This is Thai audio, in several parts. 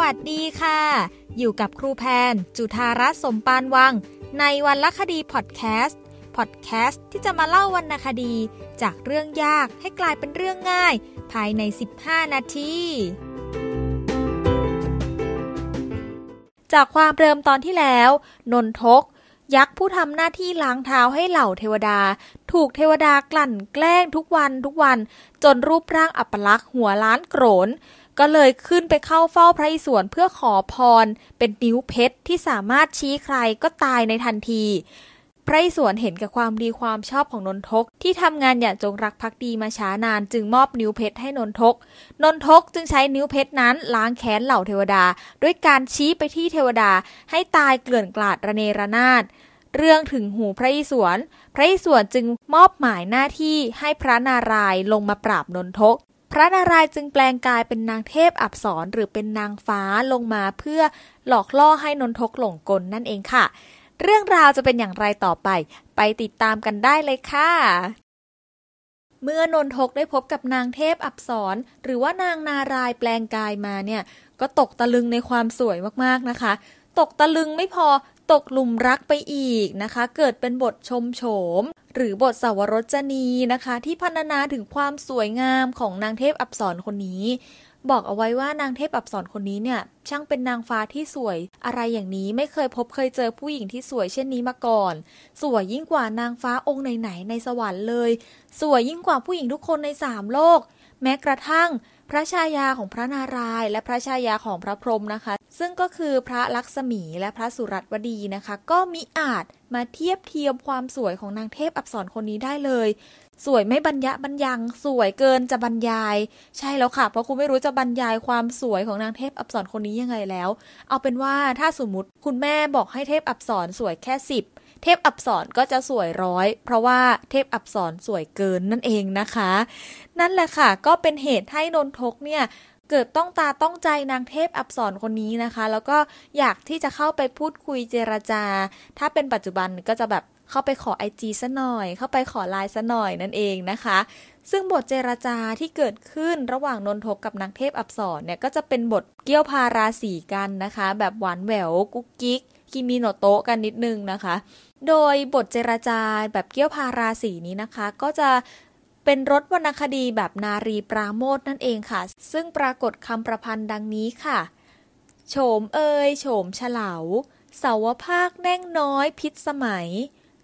วัสดีค่ะ อยู่กับครูแพน จุธารัตน์สมปานวัง ในวันละคดีพอดแคสต์พอดแคสต์ที่จะมาเล่าวรรณคดี จากเรื่องยากให้กลายเป็นเรื่องง่าย ภายใน 15 นาที จากความเริ่มตอนที่แล้ว นนทก ยักษ์ผู้ทำหน้าที่ล้างเท้าให้เหล่าเทวดา ถูกเทวดากลั่นแกล้งทุกวันทุกวัน จนรูปร่างอัปลักษณ์หัวล้านโกรน ก็เลยขึ้นไปเข้าเฝ้าพระอิศวรเพื่อขอพร เป็นนิ้วเพชรที่สามารถชี้ใครก็ตายในทันที พระอิศวรเห็นกับความดีความชอบของนนทก ที่ทำงานอย่างจงรักภักดีมาช้านานจึงมอบนิ้วเพชรให้นนทก นนทกจึงใช้นิ้วเพชรนั้นล้างแค้นเหล่าเทวดา ด้วยการชี้ไปที่เทวดาให้ตายเกลื่อนกลาดระเนระนาดเรื่องถึงหูพระอิศวร พระอิศวรจึงมอบหมายหน้าที่ให้พระนารายณ์ลงมาปราบนนทก พระนารายณ์จึงแปลงกายเป็นนางเทพอับสรหรือเป็นนางฟ้าลงมาเพื่อหลอกล่อให้นนทกหลงกลนั่นเองค่ะ เรื่องราวจะเป็นอย่างไรต่อไป ไปติดตามกันได้เลยค่ะ เมื่อนนทกได้พบกับนางเทพอับสรหรือว่านางนารายแปลงกายมาเนี่ย ก็ตกตะลึงในความสวยมากๆนะคะ ตกตะลึงไม่พอ ตกหลุมรักไปอีกนะคะ เกิดเป็นบทชมโฉม หรือบทสาวรจนีนะคะ ที่พรรณนาถึงความสวยงามของนางเทพอับสรคนนี้ บอกเอาไว้ว่านางเทพอับสรคนนี้เนี่ย ช่างเป็นนางฟ้าที่สวย อะไรอย่างนี้ไม่เคยพบเคยเจอผู้หญิงที่สวยเช่นนี้มาก่อน สวยยิ่งกว่านางฟ้าองค์ไหนๆในสวรรค์เลย สวยยิ่งกว่าผู้หญิงทุกคนในสามโลก แม้กระทั่ง พระชายาของพระนารายณ์และพระชายาของพระพรหมนะคะ ซึ่งก็คือพระลักษมีและพระสุรัตวดีนะคะ ก็มิอาจมาเทียบเทียมความสวยของนางเทพอับสรคนนี้ได้เลย สวยไม่บรรยะบรรยัง สวยเกินจะบรรยาย ใช่แล้วค่ะ เพราะคุณไม่รู้จะบรรยายความสวยของนางเทพอับสรคนนี้ยังไงแล้ว เอาเป็นว่าถ้าสมมติคุณแม่บอกให้เทพอับสรสวยแค่สิบ เทพอับสรก็จะสวยร้อย เพราะว่าเทพอับสรสวยเกินนั่นเองนะคะ นั่นแหละค่ะ ก็เป็นเหตุให้นนทกเนี่ยเกิดต้องตาต้องใจนางเทพอับสรคนนี้นะคะ แล้วก็อยากที่จะเข้าไปพูดคุยเจรจา ถ้าเป็นปัจจุบันก็จะแบบเข้าไปขอไอจีซะหน่อย เข้าไปขอไลน์ซะหน่อยนั่นเองนะคะ ซึ่งบทเจรจาที่เกิดขึ้นระหว่างนนทกกับนางเทพอับสรเนี่ยก็จะเป็นบทเกี่ยวพาราสีกันนะคะ แบบหวานแหววกุ๊กกิ๊ก คิมิโนโตะกันนิดนึงนะคะ โดยบทเจรจาแบบเกี่ยวพาราสีนี้นะคะ ก็จะเป็นรถวรรณคดีแบบนารีปราโมทนั่นเองค่ะ ซึ่งปรากฏคำประพันธ์ดังนี้ค่ะ โฉมเอยโฉมเฉลาเสาวภาคแน่งน้อยพิษสมัย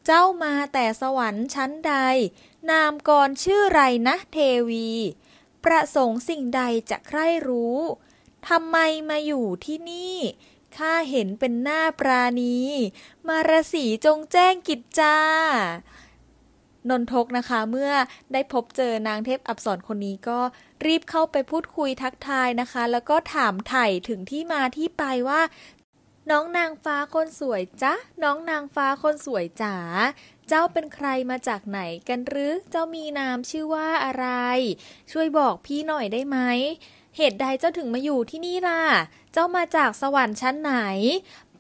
เจ้ามาแต่สวรรค์ชั้นใด นามกรชื่อไรนะเทวี ประสงค์สิ่งใดจะใคร่รู้ทำไมมาอยู่ที่นี่ ข้าเห็นเป็นหน้าปราณี มารสีจงแจ้งกิจจานนทกนะคะเมื่อได้พบเจอนางเทพอับสรคนนี้ก็รีบเข้าไปพูดคุยทักทายนะคะ แล้วก็ถามไถ่ถึงที่มาที่ไปว่า น้องนางฟ้าคนสวยจ๊ะน้องนางฟ้าคนสวยจ๋าเจ้าเป็นใครมาจากไหนกันหรือเจ้ามีนามชื่อว่าอะไร ช่วยบอกพี่หน่อยได้ไหม เหตุใดเจ้าถึงมาอยู่ที่นี่ล่ะ เจ้ามาจากสวรรค์ชั้นไหน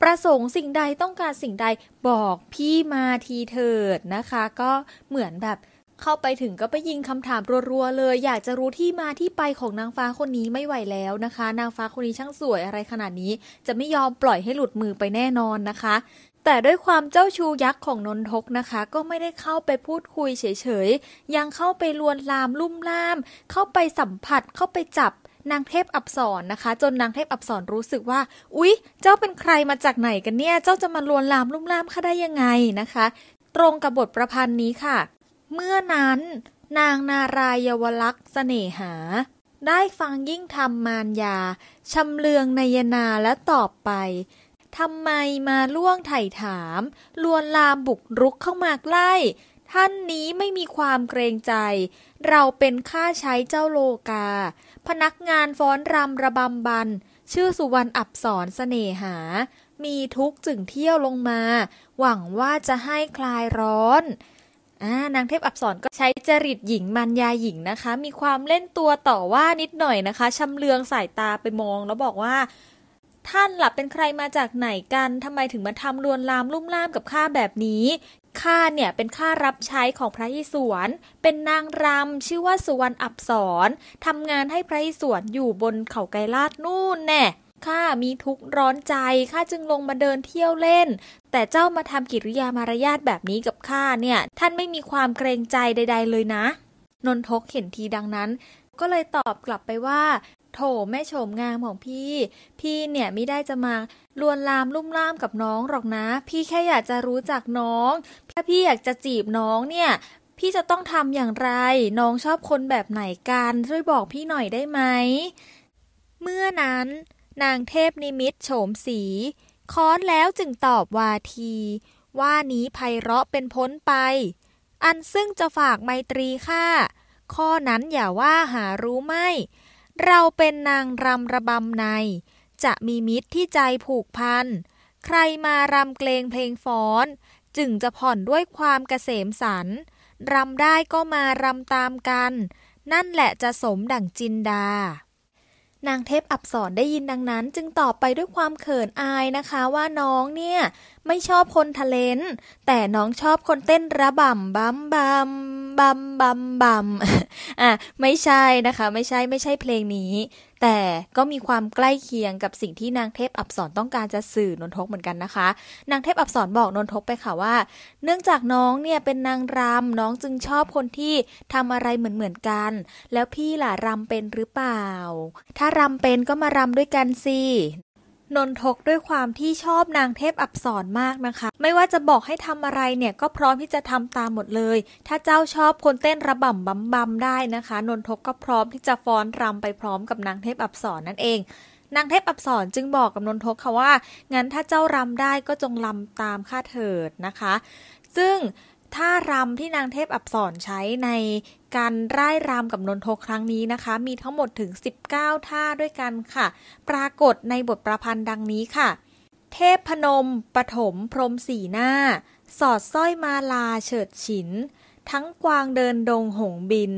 ประสงค์สิ่งใดต้องการสิ่งใดบอกพี่มาทีเถิดนะคะ ก็เหมือนแบบเข้าไปถึงก็ไปยิงคำถามรัวๆเลย อยากจะรู้ที่มาที่ไปของนางฟ้าคนนี้ไม่ไหวแล้วนะคะ นางฟ้าคนนี้ช่างสวยอะไรขนาดนี้ จะไม่ยอมปล่อยให้หลุดมือไปแน่นอนนะคะ แต่ด้วยความเจ้าชูยักษ์ของนนทกนะคะ ก็ไม่ได้เข้าไปพูดคุยเฉยๆ ยังเข้าไปลวนลามลุ่มล่าม เข้าไปสัมผัสเข้าไปจับ นางเทพอับสรนะคะ จนนางเทพอับสรรู้สึกว่า อุ๊ย เจ้าเป็นใครมาจากไหนกันเนี่ย เจ้าจะมาลวนลามลุ่มล่ามข้าได้ยังไงนะคะ ตรงกับบทประพันธ์นี้ค่ะ เมื่อนั้น นางนารายยวลักษ์เสน่หา ได้ฟังยิ่งทำมารยาชำเลืองนายนาและตอบไปทำไมมาล่วงไถ่ถาม ลวนลามบุกรุกเข้ามาใกล้ ท่านนี้ไม่มีความเกรงใจ เราเป็นข้าใช้เจ้าโลกา พนักงานฟ้อนรำระบำบัน ชื่อสุวรรณอับสรเสน่หา มีทุกจึงเที่ยวลงมา หวังว่าจะให้คลายร้อนอนางเทพอับสรก็ใช้จริตหญิงมันยาหญิงนะคะ มีความเล่นตัวต่อว่านิดหน่อยนะคะชำเลืองสายตาไปมองแล้วบอกว่า ท่านหลับเป็นใครมาจากไหนกันทำไมถึงมาทำลวนลามลุ่มล่ามกับข้าแบบนี้ ข้าเนี่ยเป็นข้ารับใช้ของพระอิศวร เป็นนางรำชื่อว่าสุวรรณอับสรทำงานให้พระอิศวรอยู่บนเขาไกรลาดนู่นแน่ข้ามีทุกข์ร้อนใจข้าจึงลงมาเดินเที่ยวเล่น แต่เจ้ามาทำกิริยามารยาทแบบนี้กับข้าเนี่ย ท่านไม่มีความเกรงใจใด ๆ เลยนะ นนทกเห็นทีดังนั้น ก็เลยตอบกลับไปว่า โถแม่โฉมงามของพี่ พี่เนี่ยไม่ได้จะมาลวนลามลุ่มล่ามกับน้องหรอกนะ พี่แค่อยากจะรู้จักน้อง ถ้าพี่อยากจะจีบน้องเนี่ย พี่จะต้องทำอย่างไร น้องชอบคนแบบไหนกันช่วยบอกพี่หน่อยได้ไหม เมื่อนั้น นางเทพนิมิตโฉมสีค้อนแล้วจึงตอบวาที ว่านี้ไพเราะเป็นพ้นไป อันซึ่งจะฝากไมตรีข้าข้อนั้นอย่าว่าหารู้ไม่ เราเป็นนางรำระบำใน จะมีมิตรที่ใจผูกพัน ใครมารำเกลงเพลงฟ้อน จึงจะผ่อนด้วยความเกษมสันรำได้ก็มารำตามกัน นั่นแหละจะสมดั่งจินดา นางเทพอับสรได้ยินดังนั้น จึงตอบไปด้วยความเขินอายนะคะว่าน้องเนี่ย ไม่ชอบคนทะเลนแต่น้องชอบคนเต้นระบำบัมบัม บัมบัมบัมอะไม่ใช่นะคะ ไม่ใช่ไม่ใช่เพลงนี้ แต่ก็มีความใกล้เคียงกับสิ่งที่นางเทพอับสรต้องการจะสื่อนนทกเหมือนกันนะคะ นางเทพอับสรบอกนนทกไปค่ะว่า เนื่องจากน้องเนี่ยเป็นนางรำน้องจึงชอบคนที่ทำอะไรเหมือนเหมือนกัน แล้วพี่ล่ะรำเป็นหรือเปล่า ถ้ารำเป็นก็มารำด้วยกันสิ นนทกด้วยความที่ชอบนางเทพอับสรมากนะคะ ไม่ว่าจะบอกให้ทำอะไรเนี่ยก็พร้อมที่จะทำตามหมดเลย ถ้าเจ้าชอบคนเต้นระบำบัมบัมได้นะคะ นนทกก็พร้อมที่จะฟ้อนรำไปพร้อมกับนางเทพอับสรนั่นเองนางเทพอับสรจึงบอกกับนนทกค่ะว่า งั้นถ้าเจ้ารำได้ก็จงรำตามข้าเถิดนะคะ ซึ่ง ท่ารำที่นางเทพอับสรใช้ในการร่ายรำกับนนทกครั้งนี้นะคะ มีทั้งหมดถึง 19 ท่าด้วยกันค่ะ ปรากฏในบทประพันธ์ดังนี้ค่ะ เทพพนมปฐมพรมสีหน้า สอดสร้อยมาลาเฉิดฉิน ทั้งกวางเดินดงหงบิน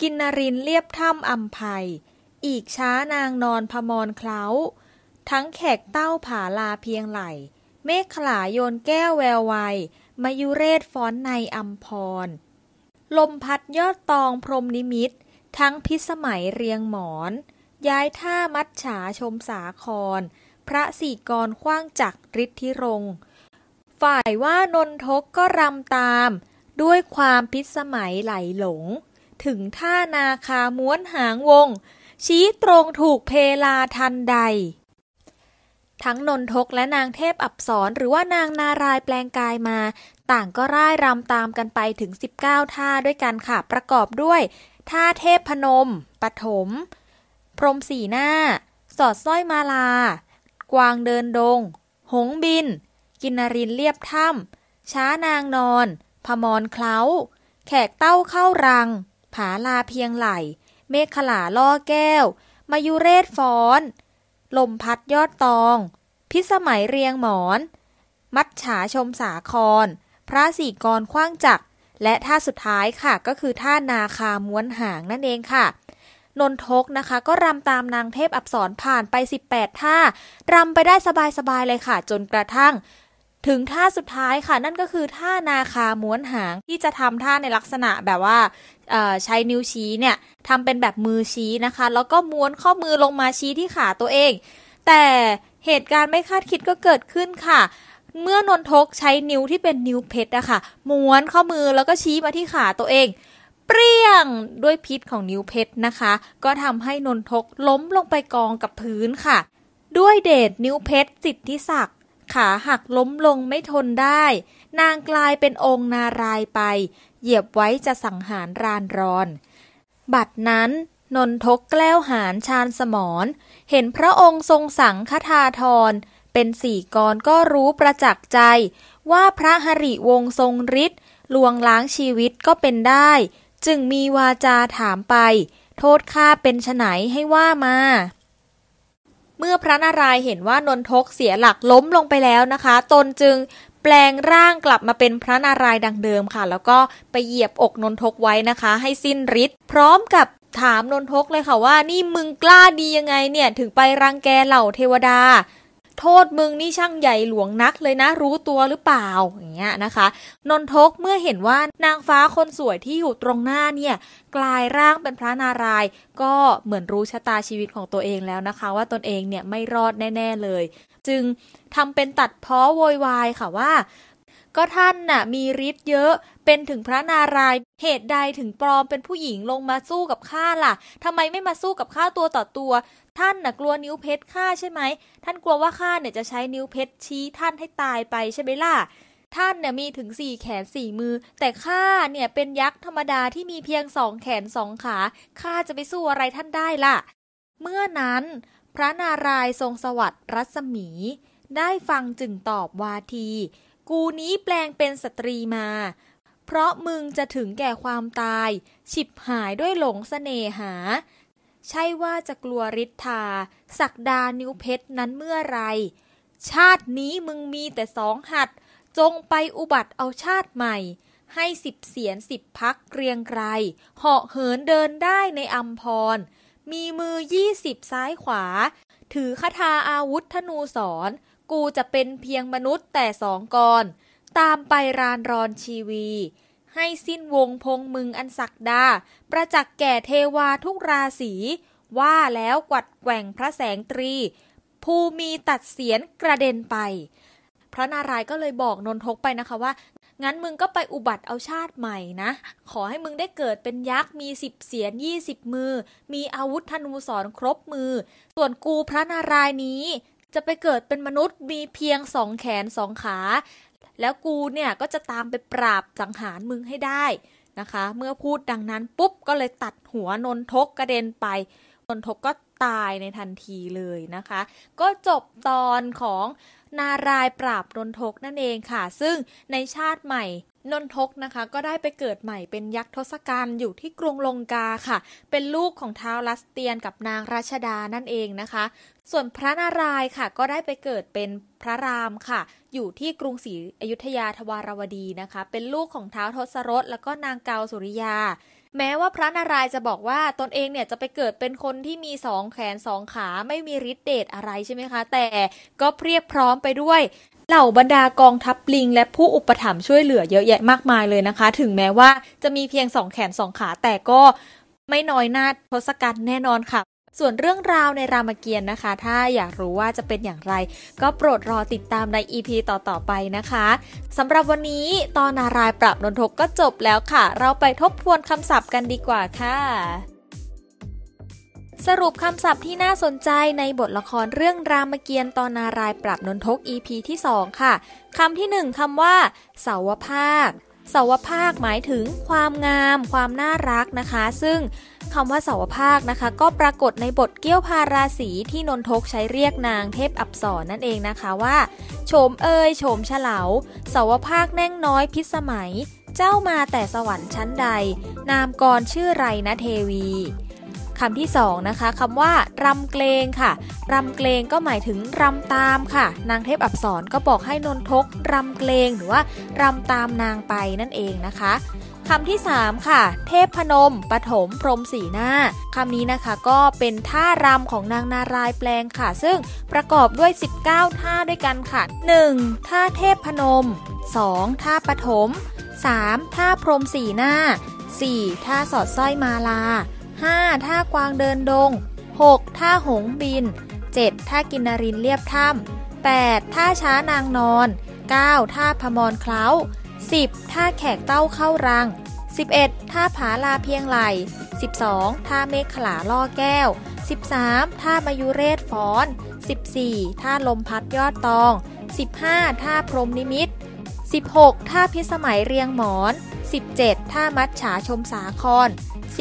กินนรินเลียบถ้ำอัมภัย อีกช้านางนอนพมรเคล้า ทั้งแขกเต้าผาลาเพียงไหล เมฆขลาโยนแก้วแวววัย มายุเรศฟ้อนในอัมพร ลมพัดยอดตองพรมนิมิต ทั้งพิสมัยเรียงหมอน ย้ายท่ามัดฉาชมสาคร พระสี่กรคว้างจักริทธิรง ฝ่ายว่านนทกก็รำตาม ด้วยความพิสมัยไหลหลง ถึงท่านาคาม้วนหางวง ชี้ตรงถูกเพลาทันใด ทั้งนนทกและนางเทพอับสรหรือว่านางนารายแปลงกายมา ต่างก็ร่ายรำตามกันไปถึง 19 ท่าด้วยกันค่ะ ประกอบด้วย ท่าเทพพนม ปฐม พรมสีหน้า สอดสร้อยมาลา กวางเดินดง หงบิน กินรินเรียบถ้ำ ช้านางนอน พมรเคล้า แขกเต้าเข้ารัง ผาลาเพียงไหล เมฆขลาล่อแก้ว มายุเรศฟ้อน ลมพัดยอดตอง พิสมัยเรียงหมอน มัดฉาชมสาคร พระสี่กรคว้างจัก และท่าสุดท้ายค่ะก็คือท่านาคาม้วนหางนั่นเองค่ะ นนทกนะคะ ก็รำตามนางเทพอับสรผ่านไป 18 ท่ารำไปได้สบายๆเลยค่ะ จนกระทั่ง ถึงท่าสุดท้ายค่ะ นั่นก็คือท่านาคาม้วนหางที่จะทำท่าในลักษณะแบบว่าใช้นิ้วชี้เนี่ยทำเป็นแบบมือชี้นะคะ แล้วก็ม้วนข้อมือลงมาชี้ที่ขาตัวเอง แต่เหตุการณ์ไม่คาดคิดก็เกิดขึ้นค่ะ เมื่อนนทกใช้นิ้วที่เป็นนิ้วเพชรอะค่ะม้วนข้อมือแล้วก็ชี้มาที่ขาตัวเองเปรี้ยงด้วยพิษของนิ้วเพชรนะคะ ก็ทำให้นนทกล้มลงไปกองกับพื้นค่ะ ด้วยเดชนิ้วเพชรสิทธิศักดิ ขาหักล้มลงไม่ทนได้ นางกลายเป็นองค์นารายไป เหยียบไว้จะสังหารรานรอน บัดนั้นนนทกแกล้วหารชาญสมรเห็นพระองค์ทรงสังคทาธรเป็นสี่กรก็รู้ประจักษ์ใจ ว่าพระหริวงทรงฤทธิ์ลวงล้างชีวิตก็เป็นได้ จึงมีวาจาถามไป โทษข้าเป็นไฉนให้ว่ามา มื่อพระนารายณ์เห็นว่านนทกเสียหลักล้มลงไปแล้วนะคะ ตนจึงแปลงร่างกลับมาเป็นพระนารายณ์ดังเดิมค่ะ แล้วก็ไปเหยียบอกนนทกไว้นะคะ ให้สิ้นฤทธิ์พร้อมกับถามนนทกเลยค่ะว่า นี่มึงกล้าดียังไงเนี่ยถึงไปรังแกเหล่าเทวดา โทษมึงนี่ช่างใหญ่หลวงนักเลยนะรู้ตัวหรือเปล่าอย่างเงี้ยนะคะ นนทกเมื่อเห็นว่านางฟ้าคนสวยที่อยู่ตรงหน้าเนี่ยกลายร่างเป็นพระนารายณ์ก็เหมือนรู้ชะตาชีวิตของตัวเองแล้วนะคะ ว่าตนเองเนี่ยไม่รอดแน่ ๆเลย จึงทำเป็นตัดพ้อโวยวายค่ะว่าก็ท่านน่ะมีฤทธิ์เยอะเป็นถึงพระนารายณ์เหตุใดถึงปลอมเป็นผู้หญิงลงมาสู้กับข้าล่ะทำไมไม่มาสู้กับข้าตัวต่อตัว ท่านน่ะกลัวนิ้วเพชรข้าใช่ไหม ท่านกลัวว่าข้าเนี่ยจะใช้นิ้วเพชรชี้ท่านให้ตายไปใช่ไหมล่ะ ท่านเนี่ยมีถึงสี่แขนสี่มือ แต่ข้าเนี่ยเป็นยักษ์ธรรมดาที่มีเพียงสองแขนสองขา ข้าจะไปสู้อะไรท่านได้ล่ะ เมื่อนั้น พระนารายณ์ทรงสวัสดิ์รัศมี ได้ฟังจึงตอบวาที กูนี้แปลงเป็นสตรีมาเพราะมึงจะถึงแก่ความตาย ฉิบหายด้วยหลงสเสน่หา ใช่ว่าจะกลัวฤทธา สักดานิ้วเพชรนั้นเมื่อไรชาตินี้มึงมีแต่สองหัด จงไปอุบัติเอาชาติใหม่ ให้สิบเสียนสิบพักเกรียงไกรเหาะเหินเดินได้ในอัมพร มีมือยี่สิบซ้ายขวา ถือคาถาอาวุธธนูสอน กูจะเป็นเพียงมนุษย์แต่สองกร ตามไปรานรอนชีวี ให้สิ้นวงพงมึงอันศักดา ประจักษ์แก่เทวาทุกราศีว่าแล้วกวัดแกว่งพระแสงตรี ภูมีตัดเสียนกระเด็นไป พระนารายก็เลยบอกนนทกไปนะคะว่า งั้นมึงก็ไปอุบัติเอาชาติใหม่นะ ขอให้มึงได้เกิดเป็นยักษ์มีสิบเสียนยี่สิบมือ มีอาวุธธนูสอนครบมือ ส่วนกูพระนารายนี้จะไปเกิดเป็นมนุษย์มีเพียงสองแขนสองขา แล้วกูเนี่ยก็จะตามไปปราบสังหารมึงให้ได้นะคะ เมื่อพูดดังนั้นปุ๊บก็เลยตัดหัวนนทกกระเด็นไป นนทกก็ตายในทันทีเลยนะคะ ก็จบตอนของนารายปราบนนทกนั่นเองค่ะ ซึ่งในชาติใหม่ นนทกนะคะ ก็ได้ไปเกิดใหม่เป็นยักษ์ทศกัณฐ์อยู่ที่กรุงลงกาค่ะ เป็นลูกของท้าวลัสเตียนกับนางราชดานั่นเองนะคะ ส่วนพระนารายณ์ค่ะ ก็ได้ไปเกิดเป็นพระรามค่ะ อยู่ที่กรุงศรีอยุธยาทวารวดีนะคะ เป็นลูกของท้าวทศรถแล้วก็นางเกาสุริยาแม้ว่าพระนารายณ์จะบอกว่าตนเองเนี่ยจะไปเกิดเป็นคนที่มีสองแขนสองขาไม่มีฤทธิ์เดชอะไรใช่ไหมคะ แต่ก็เพียบพร้อมไปด้วย เหล่าบรรดากองทัพลิง และผู้อุปถัมภ์ช่วยเหลือเยอะแยะมากมายเลยนะคะ ถึงแม้ว่าจะมีเพียงสองแขนสองขา แต่ก็ไม่น้อยหน้าทศกัณฐ์แน่นอนค่ะ ส่วนเรื่องราวในรามเกียรตินะคะ ถ้าอยากรู้ว่าจะเป็นอย่างไร ก็โปรดรอติดตามใน EP ต่อๆไปนะคะสำหรับวันนี้ตอนนารายปรับนนทกก็จบแล้วค่ะ เราไปทบทวนคำศัพท์กันดีกว่าค่ะ สรุปคำศัพท์ที่น่าสนใจในบทละครเรื่องรามเกียรติ์ตอนนารายปรับนนทก EP ที่ 2 ค่ะคำที่หนึ่งคำว่า เสาวภาค เสาวภาคหมายถึงความงาม ความน่ารักนะคะ ซึ่งคำว่าเสาวภาคนะคะ ก็ปรากฏในบทเกี้ยวพาราสีที่นนทกใช้เรียกนางเทพอับสรนั่นเองนะคะว่าโฉมเอ่ยโฉมเฉลาเสาวภาคแน่งน้อยพิสมัย เจ้ามาแต่สวรรค์ชั้นใด นามกรชื่อไรนะเทวี คำที่สองนะคะคำว่ารำเกรงค่ะรำเกรงก็หมายถึงรำตามค่ะ นางเทพอับสรก็บอกให้นนทกรำเกรงหรือว่ารำตามนางไปนั่นเองนะคะคำที่ 3 ค่ะ เทพพนมปฐมพรมสีหน้าคำนี้นะคะก็เป็นท่ารำของนางนารายแปลงค่ะ ซึ่งประกอบด้วย 19 ท่าด้วยกันค่ะ 1. ท่าเทพพนม 2. ท่าปฐม 3. ท่าพรมสีหน้า 4. ท่าสอดสร้อยมาลา 5. ท่ากวางเดินดง 6. ท่าหงบิน 7. ท่ากินนรินเรียบถ้ำ 8. ท่าช้านางนอน 9. ท่าพมรเคล้า 10. ท่าแขกเต้าเข้ารัง 11. ท่าผาลาเพียงไหล 12. ท่าเมฆขลาล่อแก้ว 13. ท่ามายุเรศฟ้อน 14. ท่าลมพัดยอดตอง 15. ท่าพรมนิมิต 16. ท่าพิสมัยเรียงหมอน 17. ท่ามัดฉาชมสาคร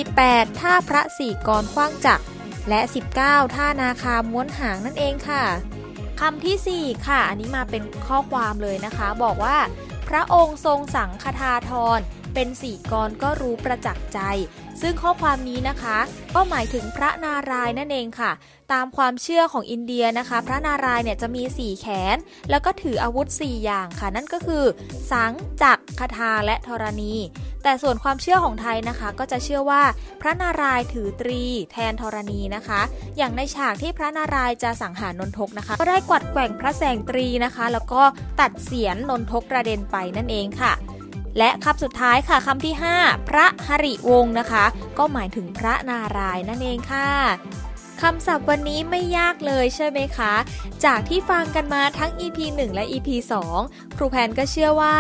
18. ท่าพระสี่กรขว้างจักร และ 19. ท่านาคาม้วนหางนั่นเองค่ะคำที่ 4 ค่ะ อันนี้มาเป็นข้อความเลยนะคะ บอกว่า พระองค์ทรงสังคทาทร เป็นสี่กรก็รู้ประจักษ์ใจ ซึ่งข้อความนี้นะคะ ก็หมายถึงพระนารายณ์นั่นเองค่ะ ตามความเชื่อของอินเดียนะคะ พระนารายณ์เนี่ยจะมีสี่แขน แล้วก็ถืออาวุธ 4 อย่างค่ะ นั่นก็คือ สังจักคาถาและธรณี แต่ส่วนความเชื่อของไทยนะคะ ก็จะเชื่อว่าพระนารายณ์ถือตรี แทนธรณีนะคะ อย่างในฉากที่พระนารายณ์จะสังหารนนทกนะคะ ก็ได้กวัดแกว่งพระแสงตรีนะคะ แล้วก็ตัดเสียนนนทกกระเด็นไปนั่นเองค่ะ และคำสุดท้ายค่ะคำที่ 5 พระหริวงศ์นะคะ ก็หมายถึงพระนารายณ์นั่นเองค่ะคำศัพท์วันนี้ไม่ยากเลยใช่ไหมคะ จากที่ฟังกันมาทั้ง EP 1 และ EP 2 ครูแพนก็เชื่อว่า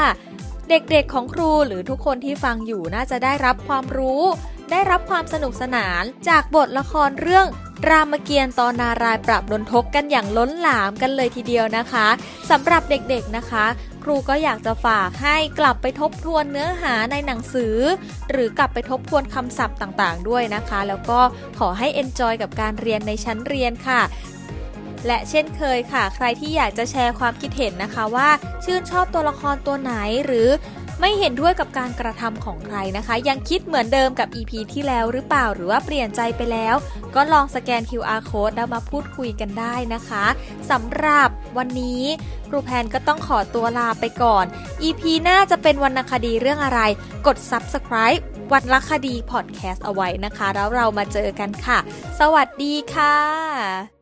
เด็กๆของครูหรือทุกคนที่ฟังอยู่น่าจะได้รับความรู้ ได้รับความสนุกสนาน จากบทละครเรื่องรามเกียรติ์ตอนนารายณ์ปราบดนทกกันอย่างล้นหลามกันเลยทีเดียวนะคะสำหรับเด็กๆนะคะ รูก็อยากจะฝากให้กลับไปทบทวนเนื้อหาในหนังสือ หรือกลับไปทบทวนคำศัพท์ต่างๆ ด้วยนะคะ แล้วก็ขอให้เอนจอยกับการเรียนในชั้นเรียนค่ะและเช่นเคยค่ะ ใครที่อยากจะแชร์ความคิดเห็นนะคะว่า ชื่นชอบตัวละครตัวไหนหรือ ไม่เห็นด้วยกับการกระทำของใครนะคะ ยังคิดเหมือนเดิมกับ EP ที่แล้วหรือเปล่าหรือว่าเปลี่ยนใจไปแล้ว ก็ลองสแกน QR code แล้วมาพูดคุยกันได้นะคะสำหรับวันนี้ครูแพนก็ต้องขอตัวลาไปก่อน EP หน้าจะเป็นวรรณคดีเรื่องอะไร กด Subscribe วันลคดีพอดแคสต์เอาไว้นะคะ แล้วเรามาเจอกันค่ะ สวัสดีค่ะ